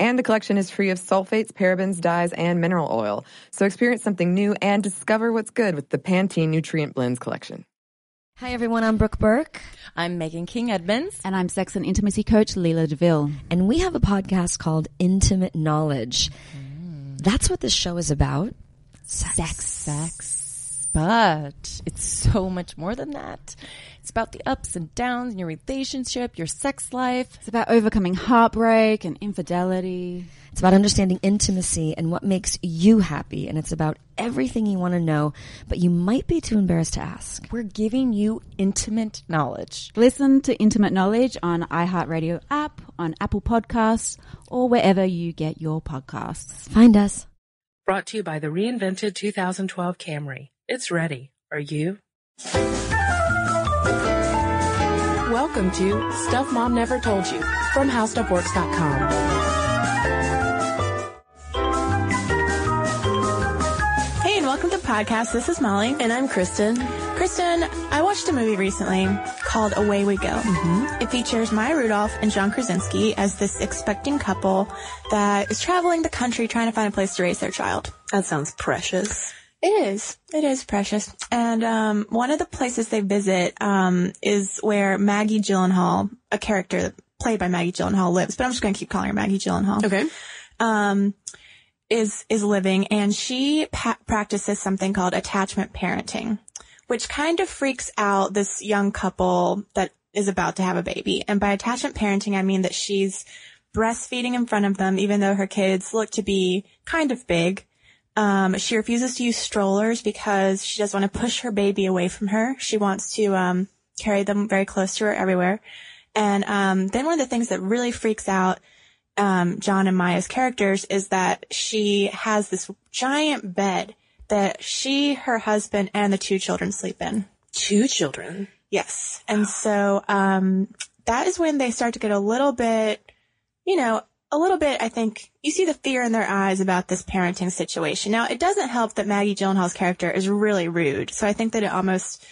And the collection is free of sulfates, parabens, dyes, and mineral oil. So experience something new and discover what's good with the Pantene Nutrient Blends collection. Hi everyone, I'm Brooke Burke. I'm Meghan King Edmonds. And I'm sex and intimacy coach Leela DeVille. And we have a podcast called Intimate Knowledge. Mm. That's what this show is about. Sex. Sex. Sex. But it's so much more than that. It's about the ups and downs in your relationship, your sex life. It's about overcoming heartbreak and infidelity. It's about understanding intimacy and what makes you happy. And it's about everything you want to know, but you might be too embarrassed to ask. We're giving you intimate knowledge. Listen to Intimate Knowledge on iHeartRadio app, on Apple Podcasts, or wherever you get your podcasts. Find us. Brought to you by the reinvented 2012 Camry. It's ready. Are you? Welcome to Stuff Mom Never Told You from HowStuffWorks.com. Hey, and welcome to the podcast. This is Molly. And I'm Cristen. Cristen, I watched a movie recently called Away We Go. Mm-hmm. It features Maya Rudolph and John Krasinski as this expecting couple that is traveling the country trying to find a place to raise their child. That sounds precious. It is. It is precious. And um, one of the places they visit um, is where Maggie Gyllenhaal, a character played by Maggie Gyllenhaal, lives. But I'm just going to keep calling her Maggie Gyllenhaal. Okay. Um, is is living, and she pa- practices something called attachment parenting, which kind of freaks out this young couple that is about to have a baby. And by attachment parenting, I mean that she's breastfeeding in front of them, even though her kids look to be kind of big. Um, she refuses to use strollers because she doesn't want to push her baby away from her. She wants to um, carry them very close to her everywhere. And um, then one of the things that really freaks out um, John and Maya's characters is that she has this giant bed that she, her husband, and the two children sleep in. Two children? Yes. And so um, that is when they start to get a little bit, you know, a little bit, I think, you see the fear in their eyes about this parenting situation. Now, it doesn't help that Maggie Gyllenhaal's character is really rude. So I think that it almost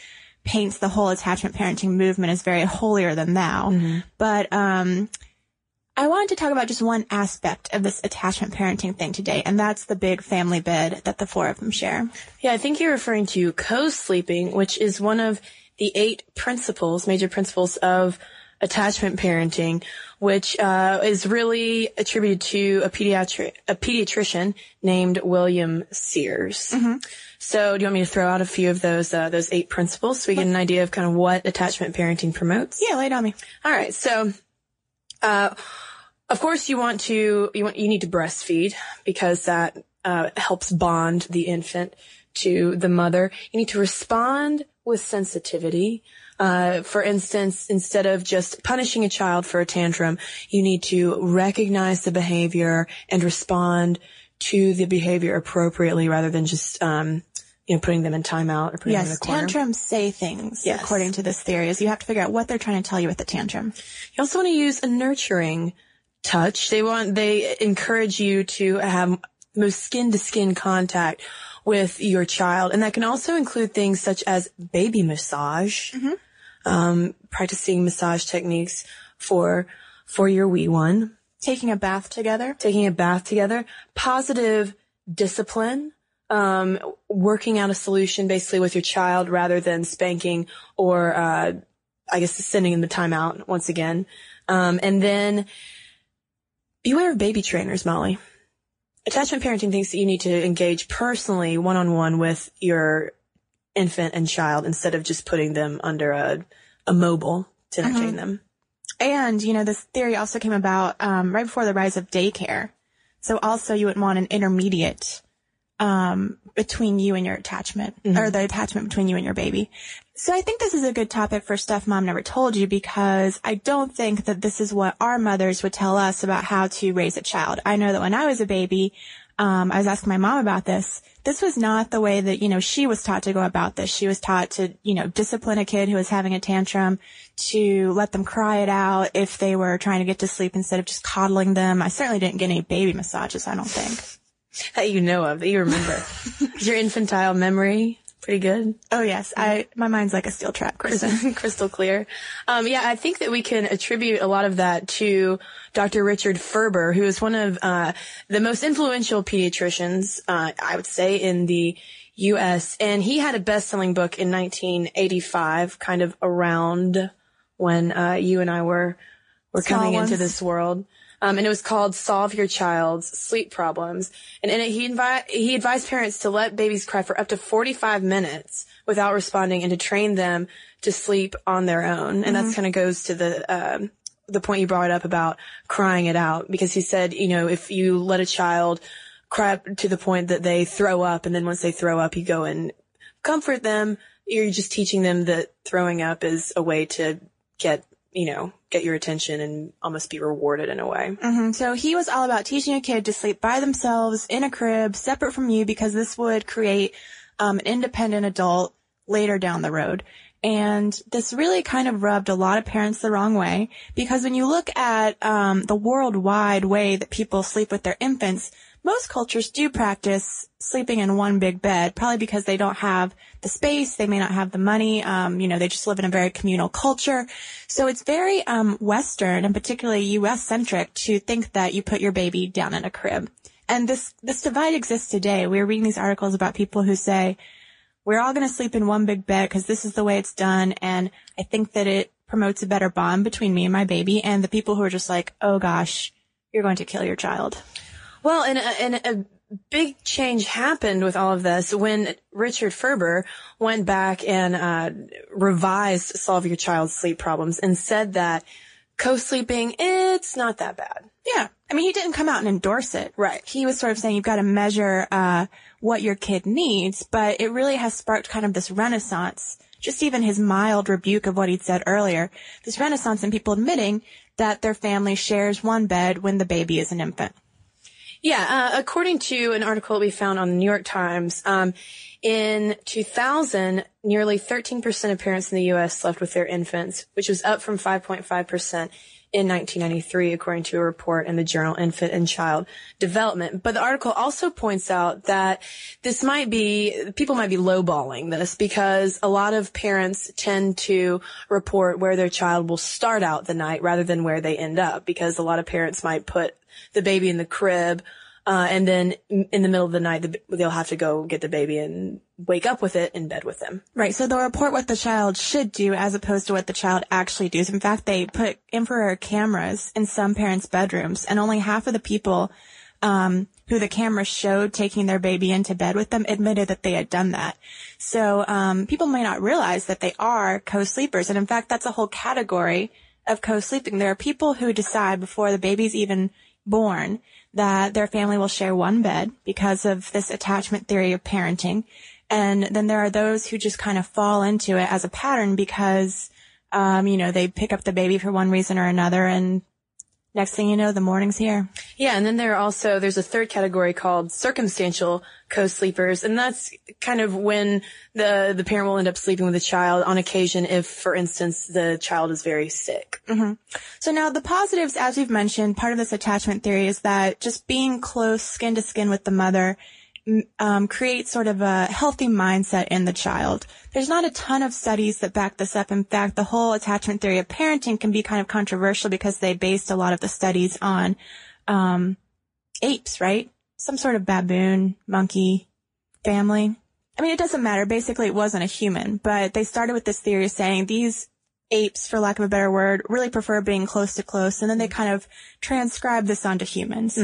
paints the whole attachment parenting movement as very holier than thou. Mm-hmm. But, um, I wanted to talk about just one aspect of this attachment parenting thing today, and that's the big family bed that the four of them share. Yeah, I think you're referring to co-sleeping, which is one of the eight principles, major principles of attachment parenting, which uh, is really attributed to a pediatric a pediatrician named William Sears. Mm-hmm. So, do you want me to throw out a few of those uh, those eight principles so we get an idea of kind of what attachment parenting promotes? Yeah, lay it on me. All right, so. Uh, of course, you want to you want you need to breastfeed because that uh, helps bond the infant to the mother. You need to respond with sensitivity. Uh, for instance, instead of just punishing a child for a tantrum, you need to recognize the behavior and respond to the behavior appropriately rather than just, um, you know, putting them in timeout or putting yes, them in a corner. tantrums say things, Yes. according to this theory, is you have to figure out what they're trying to tell you with the tantrum. You also want to use a nurturing touch. They want, they encourage you to have most skin to skin contact with your child. And that can also include things such as baby massage, um, practicing massage techniques for, for your wee one, Taking a bath together. taking a bath together, positive discipline, um, working out a solution basically with your child rather than spanking or, uh, I guess sending them the timeout once again. Um, and then beware of baby trainers, Molly. Attachment parenting thinks that you need to engage personally one on one with your infant and child instead of just putting them under a, a mobile to entertain them. And, you know, this theory also came about um, right before the rise of daycare. So also you would want an intermediate um, between you and your attachment, or the attachment between you and your baby. So I think this is a good topic for stuff mom never told you because I don't think that this is what our mothers would tell us about how to raise a child. I know that when I was a baby, um, I was asking my mom about this. This was not the way that, you know, she was taught to go about this. She was taught to, you know, discipline a kid who was having a tantrum, to let them cry it out if they were trying to get to sleep instead of just coddling them. I certainly didn't get any baby massages, I don't think. That you know of, that you remember. Your infantile memory pretty good? Oh yes, I, my mind's like a steel trap, Cristen. crystal clear. Um, yeah, I think that we can attribute a lot of that to Dr. Richard Ferber, who is one of uh, the most influential pediatricians, uh, I would say, in the U.S. And he had a best-selling book in 1985, kind of around when uh, you and I were were Small coming ones. into this world. Um, and it was called "Solve Your Child's Sleep Problems." And in it, he invi- he advised parents to let babies cry for up to 45 minutes without responding, and to train them to sleep on their own. And that kind of goes to the um, the point you brought up about crying it out, because he said, you know, if you let a child cry to the point that they throw up, and then once they throw up, you go and comfort them. You're just teaching them that throwing up is a way to get, you know, get your attention and almost be rewarded in a way. hmm So he was all about teaching a kid to sleep by themselves in a crib, separate from you, because this would create um, an independent adult later down the road. And this really kind of rubbed a lot of parents the wrong way because when you look at um, the worldwide way that people sleep with their infants, most cultures do practice sleeping in one big bed, probably because they don't have the space, they may not have the money, um, you know, they just live in a very communal culture. So it's very um, Western and particularly U.S. centric to think that you put your baby down in a crib. And this this divide exists today. We're reading these articles about people who say we're all going to sleep in one big bed because this is the way it's done, and I think that it promotes a better bond between me and my baby. And the people who are just like, oh gosh, you're going to kill your child. Well, and, a- and a big change happened with all of this when Richard Ferber went back and uh, revised Solve Your Child's Sleep Problems and said that co-sleeping, it's not that bad. Yeah. I mean, he didn't come out and endorse it. Right. He was sort of saying you've got to measure uh, what your kid needs, but it really has sparked kind of this renaissance. Just even his mild rebuke of what he'd said earlier, this renaissance in people admitting that their family shares one bed when the baby is an infant. Yeah, uh, according to an article we found on the New York Times, um, in 2000, nearly 13% of parents in the U.S. slept with their infants, which was up from 5.5% in 1993, according to a report in the journal Infant and Child Development. But the article also points out that this might be, people might be lowballing this because a lot of parents tend to report where their child will start out the night rather than where they end up because a lot of parents might put the baby in the crib uh, and then in the middle of the night, the, they'll have to go get the baby and wake up with it in bed with them. Right. So they'll report what the child should do as opposed to what the child actually does. In fact, they put infrared cameras in some parents' bedrooms and only half of the people, um, who the camera showed taking their baby into bed with them admitted that they had done that. So, um, people may not realize that they are co-sleepers. And in fact, that's a whole category of co-sleeping. There are people who decide before the baby's even born that their family will share one bed because of this attachment theory of parenting. And then there are those who just kind of fall into it as a pattern because, um, you know, they pick up the baby for one reason or another and next thing you know, the morning's here. Yeah, and then there are also there's a third category called circumstantial co-sleepers, and that's kind of when the the parent will end up sleeping with the child on occasion if, for instance, the child is very sick. Mm-hmm. So now the positives, as we've mentioned, part of this attachment theory is that just being close skin to skin with the mother um, creates sort of a healthy mindset in the child. There's not a ton of studies that back this up. In fact, the whole attachment theory of parenting can be kind of controversial because they based a lot of the studies on um, apes, right? Some sort of baboon, monkey family. I mean, it doesn't matter. Basically, it wasn't a human, but they started with this theory saying these apes, for lack of a better word, really prefer being close to close, and then they kind of transcribe this onto humans.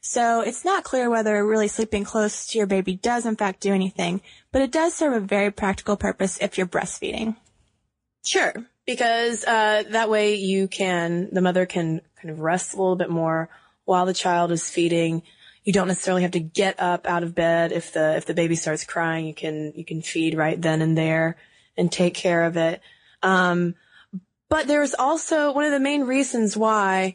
So it's not clear whether really sleeping close to your baby does in fact do anything, but it does serve a very practical purpose if you're breastfeeding. Sure, because uh, that way you can the mother can kind of rest a little bit more while the child is feeding. You don't necessarily have to get up out of bed if the if the baby starts crying. You can you can feed right then and there and take care of it. Um, but there's also one of the main reasons why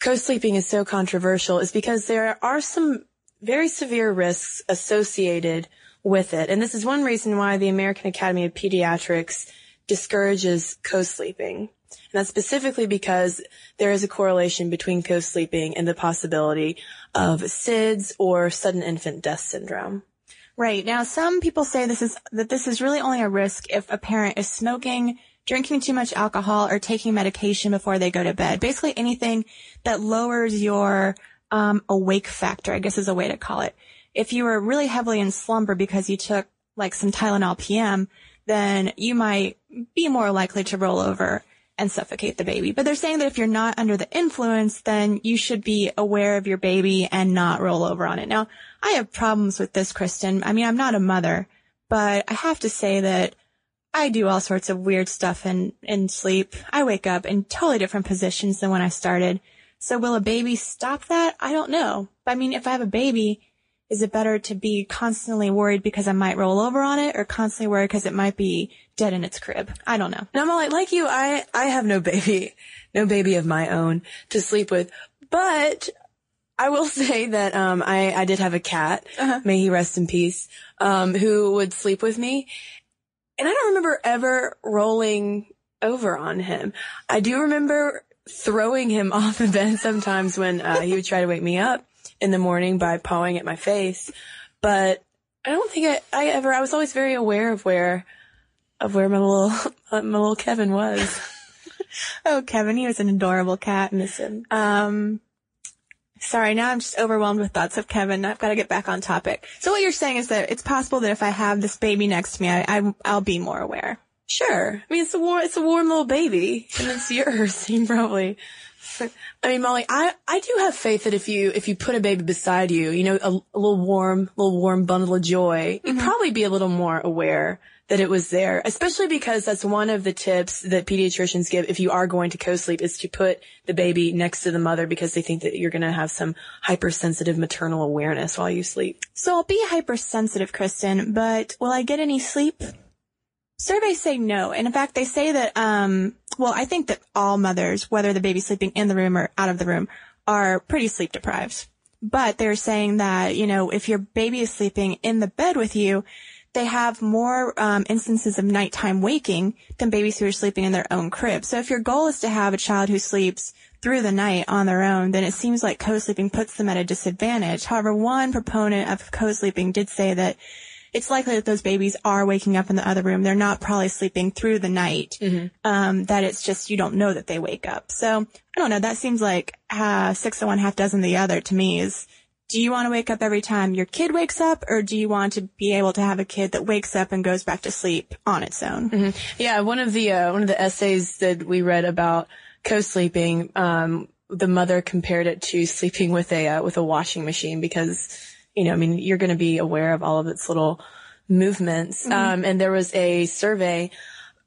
co-sleeping is so controversial is because there are some very severe risks associated with it. And this is one reason why the American Academy of Pediatrics discourages co-sleeping. And that's specifically because there is a correlation between co-sleeping and the possibility of SIDS or sudden infant death syndrome. Right. Now, some people say this is, that this is really only a risk if a parent is smoking, drinking too much alcohol, or taking medication before they go to bed. Basically anything that lowers your, um, awake factor, I guess is a way to call it. If you were really heavily in slumber because you took like some Tylenol PM, then you might be more likely to roll over and suffocate the baby. But they're saying that if you're not under the influence, then you should be aware of your baby and not roll over on it. Now, I have problems with this, Cristen. I mean, I'm not a mother, but I have to say that I do all sorts of weird stuff in, in sleep. I wake up in totally different positions than when I started. So will a baby stop that? I don't know. But I mean, if I have a baby, is it better to be constantly worried because I might roll over on it or constantly worried because it might be dead in its crib? I don't know. Now, Molly, like you, I, I have no baby, no baby of my own to sleep with, but I will say that, um, I, I did have a cat, may he rest in peace, um, who would sleep with me. And I don't remember ever rolling over on him. I do remember throwing him off the bed sometimes when, uh, he would try to wake me up in the morning by pawing at my face. But I don't think I, I ever, I was always very aware of where, of where my little, my little Kevin was. Oh, Kevin, he was an adorable cat. Miss him. Um, sorry, now I'm just overwhelmed with thoughts of Kevin. I've got to get back on topic. So what you're saying is that it's possible that if I have this baby next to me, I, I I'll be more aware. Sure. I mean, it's a warm, it's a warm little baby and it's yours. You probably, I mean, Molly, I, I do have faith that if you, if you put a baby beside you, you know, a, a little warm, little warm bundle of joy, you'd mm-hmm. probably be a little more aware that it was there, especially because that's one of the tips that pediatricians give if you are going to co-sleep is to put the baby next to the mother because they think that you're going to have some hypersensitive maternal awareness while you sleep. So I'll be hypersensitive, Cristen, but will I get any sleep? Surveys say no. And in fact, they say that, um, well, I think that all mothers, whether the baby's sleeping in the room or out of the room, are pretty sleep deprived. But they're saying that, you know, if your baby is sleeping in the bed with you, they have more um, instances of nighttime waking than babies who are sleeping in their own crib. So if your goal is to have a child who sleeps through the night on their own, then it seems like co-sleeping puts them at a disadvantage. However, one proponent of co-sleeping did say that it's likely that those babies are waking up in the other room. They're not probably sleeping through the night. Um, that it's just you don't know that they wake up. So I don't know. That seems like uh, six of one, half dozen the other to me. Is do you want to wake up every time your kid wakes up, or do you want to be able to have a kid that wakes up and goes back to sleep on its own? Yeah, one of the uh, one of the essays that we read about co-sleeping, um, the mother compared it to sleeping with a uh, with a washing machine because, you know, I mean, you're going to be aware of all of its little movements. Um, and there was a survey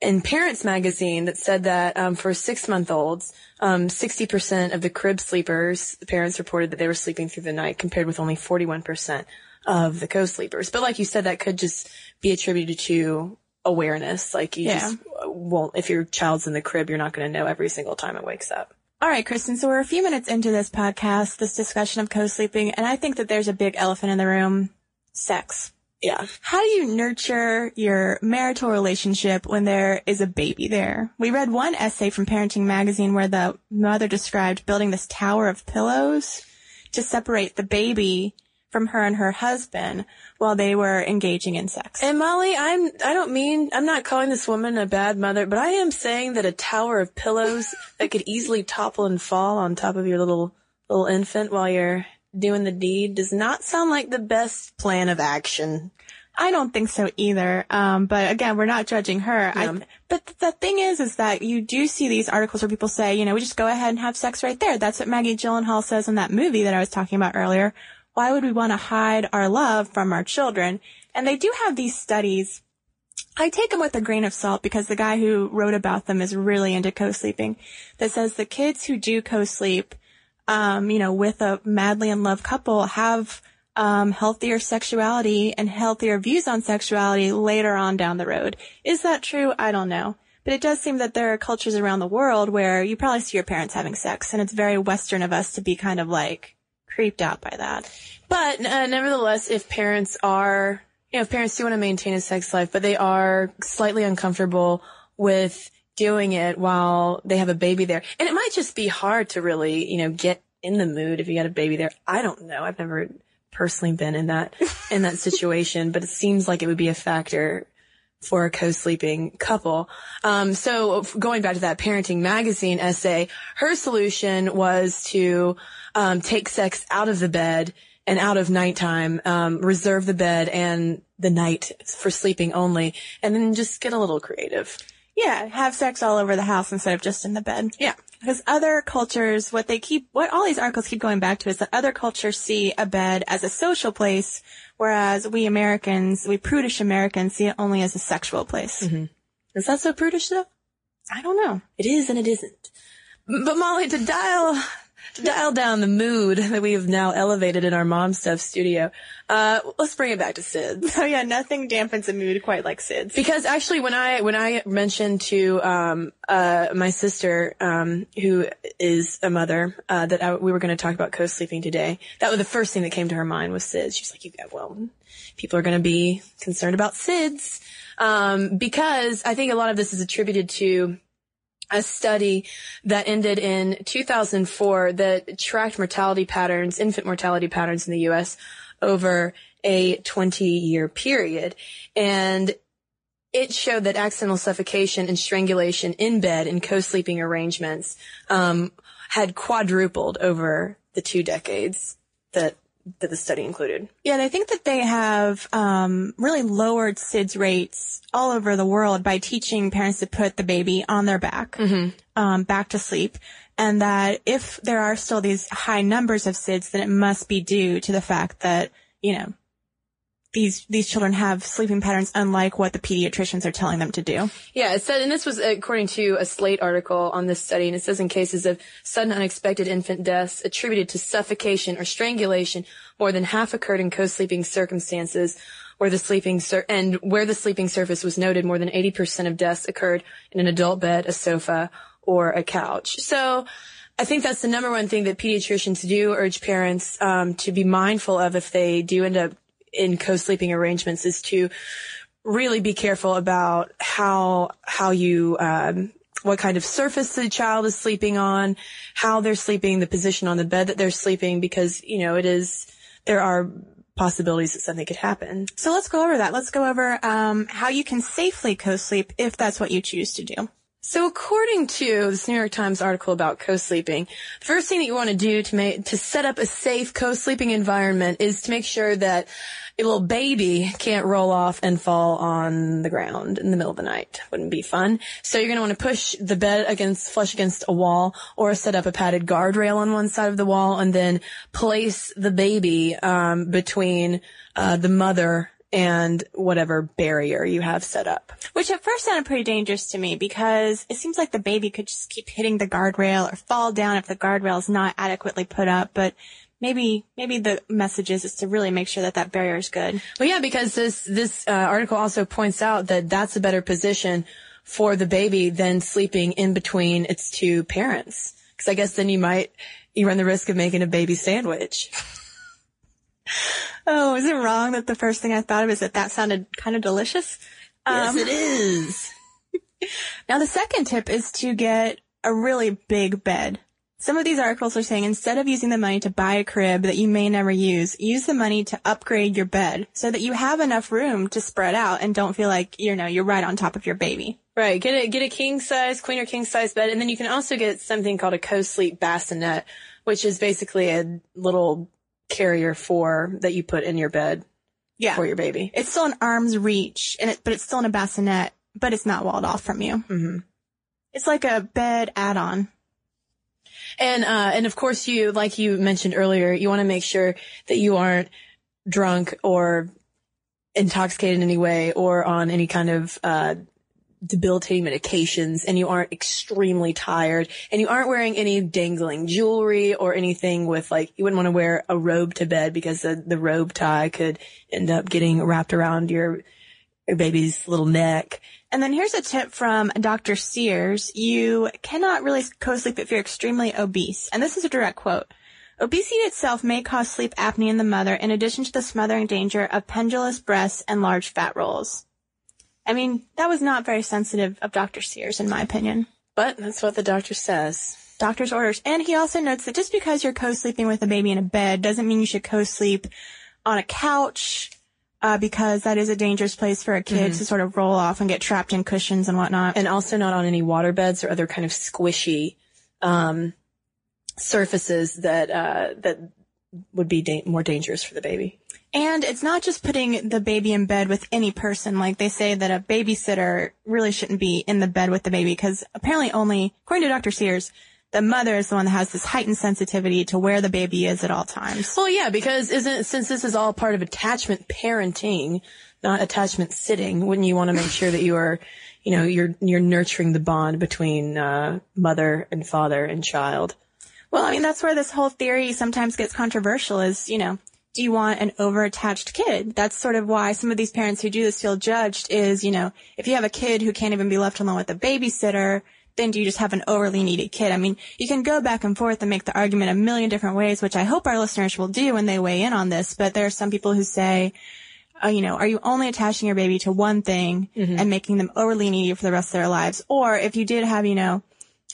in Parents Magazine that said that um, for six month olds, um, 60% of the crib sleepers, the parents reported that they were sleeping through the night, compared with only 41% of the co-sleepers. But like you said, that could just be attributed to awareness. Like you Yeah. just won't, if your child's in the crib, you're not going to know every single time it wakes up. All right, Cristen. So we're a few minutes into this podcast, this discussion of co-sleeping, and I think that there's a big elephant in the room: sex. Yeah. How do you nurture your marital relationship when there is a baby there? We read one essay from Parenting Magazine where the mother described building this tower of pillows to separate the baby from her and her husband while they were engaging in sex. And Molly, I'm, I don't mean, I'm not calling this woman a bad mother, but I am saying that a tower of pillows that could easily topple and fall on top of your little, little infant while you're doing the deed does not sound like the best plan of action. I don't think so either. Um, but again, we're not judging her. Yeah. I, but the thing is, is that you do see these articles where people say, you know, we just go ahead and have sex right there. That's what Maggie Gyllenhaal says in that movie that I was talking about earlier. Why would we want to hide our love from our children? And they do have these studies. I take them with a grain of salt because the guy who wrote about them is really into co-sleeping that says the kids who do co-sleep, um, you know, with a madly in love couple have um, healthier sexuality and healthier views on sexuality later on down the road. Is that true? I don't know. But it does seem that there are cultures around the world where you probably see your parents having sex and it's very Western of us to be kind of like, creeped out by that. But uh, nevertheless, if parents are, you know, if parents do want to maintain a sex life, but they are slightly uncomfortable with doing it while they have a baby there, and it might just be hard to really, you know, get in the mood if you got a baby there. I don't know. I've never personally been in that in that situation, but it seems like it would be a factor for a co-sleeping couple. Um, so going back to that parenting magazine essay, her solution was to um, take sex out of the bed and out of nighttime, um, reserve the bed and the night for sleeping only, and then just get a little creative. Yeah, have sex all over the house instead of just in the bed. Yeah. Because other cultures, what they keep, what all these articles keep going back to is that other cultures see a bed as a social place, whereas we Americans, we prudish Americans see it only as a sexual place. Mm-hmm. Is that so prudish though? I don't know. It is and it isn't. But Molly, to dial to dial down the mood that we have now elevated in our mom stuff studio, uh, let's bring it back to SIDS. So yeah, nothing dampens a mood quite like SIDS. Because actually, when I when I mentioned to um, uh, my sister, um, who is a mother, uh, that I, we were going to talk about co-sleeping today, that was the first thing that came to her mind was SIDS. She's like, "You got well, people are going to be concerned about SIDS," um, because I think a lot of this is attributed to a study that ended in 2004 that tracked mortality patterns, infant mortality patterns in the U.S. over a 20 year period. And it showed that accidental suffocation and strangulation in bed and co-sleeping arrangements, um, had quadrupled over the two decades that, that the study included. Yeah, and I think that they have um, really lowered SIDS rates all over the world by teaching parents to put the baby on their back, um, back to sleep. And that if there are still these high numbers of SIDS, then it must be due to the fact that, you know, these, these children have sleeping patterns unlike what the pediatricians are telling them to do. Yeah, it said, and this was according to a Slate article on this study, and it says in cases of sudden unexpected infant deaths attributed to suffocation or strangulation, more than half occurred in co-sleeping circumstances where the sleeping sur- and where the sleeping surface was noted, more than 80% of deaths occurred in an adult bed, a sofa, or a couch. So, I think that's the number one thing that pediatricians do urge parents um, to be mindful of if they do end up in co-sleeping arrangements is to really be careful about how how you um, what kind of surface the child is sleeping on, how they're sleeping, the position on the bed that they're sleeping, because you know it is there are possibilities that something could happen. So let's go over that. Let's go over um, how you can safely co-sleep if that's what you choose to do. So according to this New York Times article about co-sleeping, the first thing that you want to do to make, to set up a safe co-sleeping environment is to make sure that a little baby can't roll off and fall on the ground in the middle of the night. Wouldn't be fun. So you're going to want to push the bed against, flush against a wall or set up a padded guardrail on one side of the wall and then place the baby, um, between, uh, the mother and whatever barrier you have set up. Which at first sounded pretty dangerous to me because it seems like the baby could just keep hitting the guardrail or fall down if the guardrail is not adequately put up. But maybe, maybe the message is, is to really make sure that that barrier is good. Well, yeah, because this this uh, article also points out that that's a better position for the baby than sleeping in between its two parents. Because I guess then you might you run the risk of making a baby sandwich. Oh, is it wrong that the first thing I thought of is that that sounded kind of delicious? Um, it is. Now the second tip is to get a really big bed. Some of these articles are saying instead of using the money to buy a crib that you may never use, use the money to upgrade your bed so that you have enough room to spread out and don't feel like, you know, you're right on top of your baby. Right. Get a get a king size, queen or king size bed, and then you can also get something called a co-sleep bassinet, which is basically a little carrier for that you put in your bed Yeah. for your baby. It's still an arm's reach and it, but it's still in a bassinet, but it's not walled off from you. hmm It's like a bed add-on. And uh, and of course, you like you mentioned earlier, you want to make sure that you aren't drunk or intoxicated in any way or on any kind of uh, debilitating medications, and you aren't extremely tired, and you aren't wearing any dangling jewelry or anything with like you wouldn't want to wear a robe to bed because the, the robe tie could end up getting wrapped around your your baby's little neck. And then here's a tip from Dr. Sears. You cannot really co-sleep if you're extremely obese. And this is a direct quote. Obesity itself may cause sleep apnea in the mother in addition to the smothering danger of pendulous breasts and large fat rolls. I mean, that was not very sensitive of Dr. Sears, in my opinion. But that's what the doctor says. Doctor's orders. And he also notes that just because you're co-sleeping with a baby in a bed doesn't mean you should co-sleep on a couch, uh, because that is a dangerous place for a kid to sort of roll off and get trapped in cushions and whatnot. And also not on any water beds or other kind of squishy, um, surfaces that, uh, that would be da- more dangerous for the baby. And it's not just putting the baby in bed with any person. Like they say that a babysitter really shouldn't be in the bed with the baby because apparently only, according to Dr. Sears, the mother is the one that has this heightened sensitivity to where the baby is at all times. Well, yeah, because isn't since this is all part of attachment parenting, not attachment sitting, wouldn't you want to make sure that you are, you know, you're you're nurturing the bond between uh, mother and father and child? Well, I mean, that's where this whole theory sometimes gets controversial is, you know, do you want an over-attached kid? That's sort of why some of these parents who do this feel judged is, you know, if you have a kid who can't even be left alone with a babysitter, then do you just have an overly needy kid? I mean, you can go back and forth and make the argument a million different ways, which I hope our listeners will do when they weigh in on this, but there are some people who say, uh, you know, are you only attaching your baby to one thing and making them overly needy for the rest of their lives? Or if you did have, you know,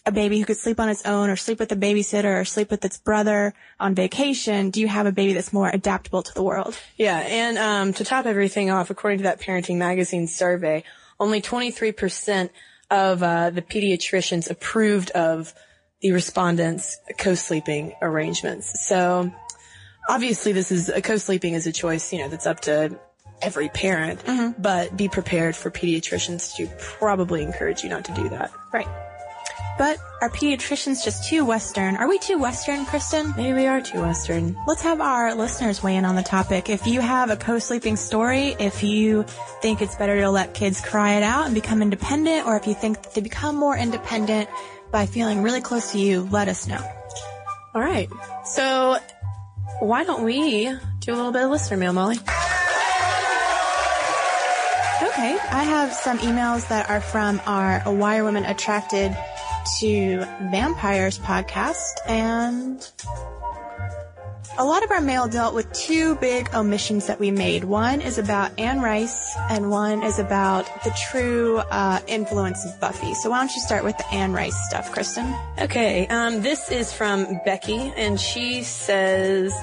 a baby who could sleep on its own or sleep with a babysitter or sleep with its brother on vacation, do you have a baby that's more adaptable to the world? Yeah, and um, to top everything off, according to that Parenting Magazine survey, only 23% of uh, the pediatricians approved of the respondents' co-sleeping arrangements. So obviously, this is a co-sleeping is a choice, you know, that's up to every parent. But be prepared for pediatricians to probably encourage you not to do that. Right. But are pediatricians just too Western? Are we too Western, Cristen? Maybe we are too Western. Let's have our listeners weigh in on the topic. If you have a co-sleeping story, if you think it's better to let kids cry it out and become independent, or if you think that they become more independent by feeling really close to you, let us know. All right. So why don't we do a little bit of listener mail, Molly? Okay, I have some emails that are from our Why Are Women Attracted to Vampires podcast, and a lot of our mail dealt with two big omissions that we made. One is about Anne Rice, and one is about the true uh, influence of Buffy. So why don't you start with the Anne Rice stuff, Cristen? Okay, um, this is from Becky, and she says,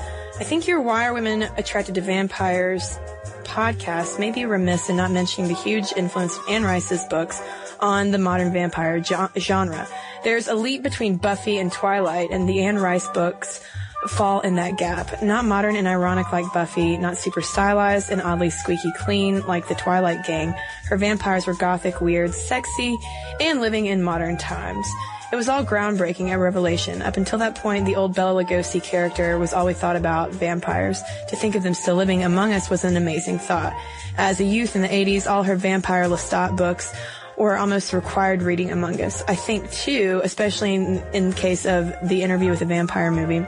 I think your Why Are Women Attracted to Vampires podcast may be remiss in not mentioning the huge influence of Anne Rice's books on the modern vampire genre. There's a leap between Buffy and Twilight, and the Anne Rice books fall in that gap. Not modern and ironic like Buffy, not super stylized and oddly squeaky clean like the Twilight gang. Her vampires were gothic, weird, sexy, and living in modern times. It was all groundbreaking, a revelation. Up until that point, the old Bela Lugosi character was all we thought about vampires. To think of them still living among us was an amazing thought. As a youth in the 80s, all her vampire Lestat books were almost required reading among us. I think too, especially in, in case of the interview with the vampire movie,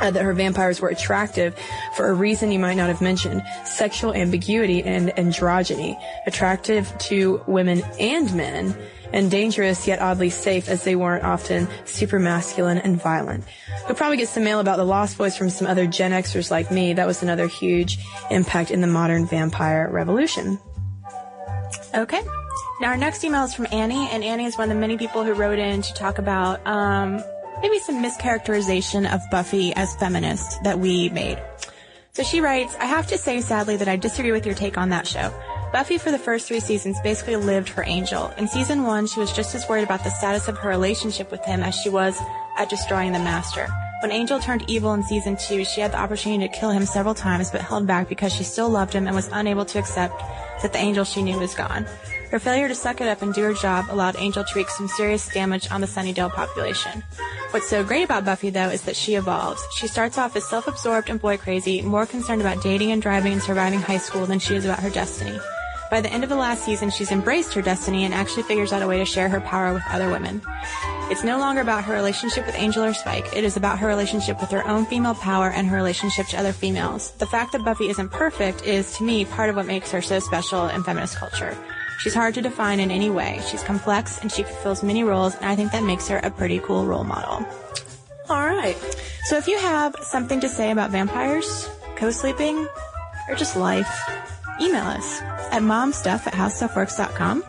uh, that her vampires were attractive for a reason you might not have mentioned sexual ambiguity and androgyny attractive to women and men and dangerous yet oddly safe as they weren't often super masculine and violent we'll probably get some mail about the lost boys from some other gen xers like me that was another huge impact in the modern vampire revolution Okay. Now our next email is from Annie, and Annie is one of the many people who wrote in to talk about um, maybe some mischaracterization of Buffy as feminist that we made. So she writes, I have to say sadly that I disagree with your take on that show. Buffy for the first three seasons basically lived for angel. In season one, she was just as worried about the status of her relationship with him as she was at destroying the master. When Angel turned evil in season two, she had the opportunity to kill him several times but held back because she still loved him and was unable to accept that the angel she knew was gone. Her failure to suck it up and do her job allowed Angel to wreak some serious damage on the Sunnydale population. What's so great about Buffy, though, is that she evolves. She starts off as self-absorbed and boy crazy, more concerned about dating and driving and surviving high school than she is about her destiny. By the end of the last season, she's embraced her destiny and actually figures out a way to share her power with other women. It's no longer about her relationship with Angel or Spike. It is about her relationship with her own female power and her relationship to other females. The fact that Buffy isn't perfect is, to me, part of what makes her so special in feminist culture. She's hard to define in any way. She's complex and she fulfills many roles, and I think that makes her a pretty cool role model. All right. So if you have something to say about vampires, co-sleeping, or just life, email us at momstuff at howstuffworks.com.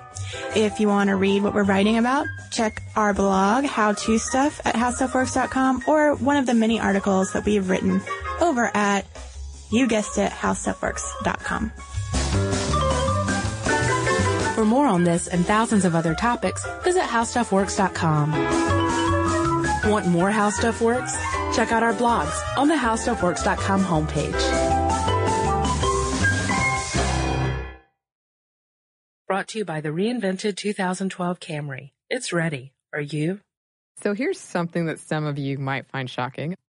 If you want to read what we're writing about, check our blog, how to stuff at howstuffworks.com or one of the many articles that we've written over at, you guessed it, howstuffworks.com. More on this and thousands of other topics, visit howstuffworks.com. Want more How Stuff Works? Check out our blogs on the howstuffworks.com homepage. Brought to you by the reinvented 2012 Camry. It's ready. Are you? So here's something that some of you might find shocking.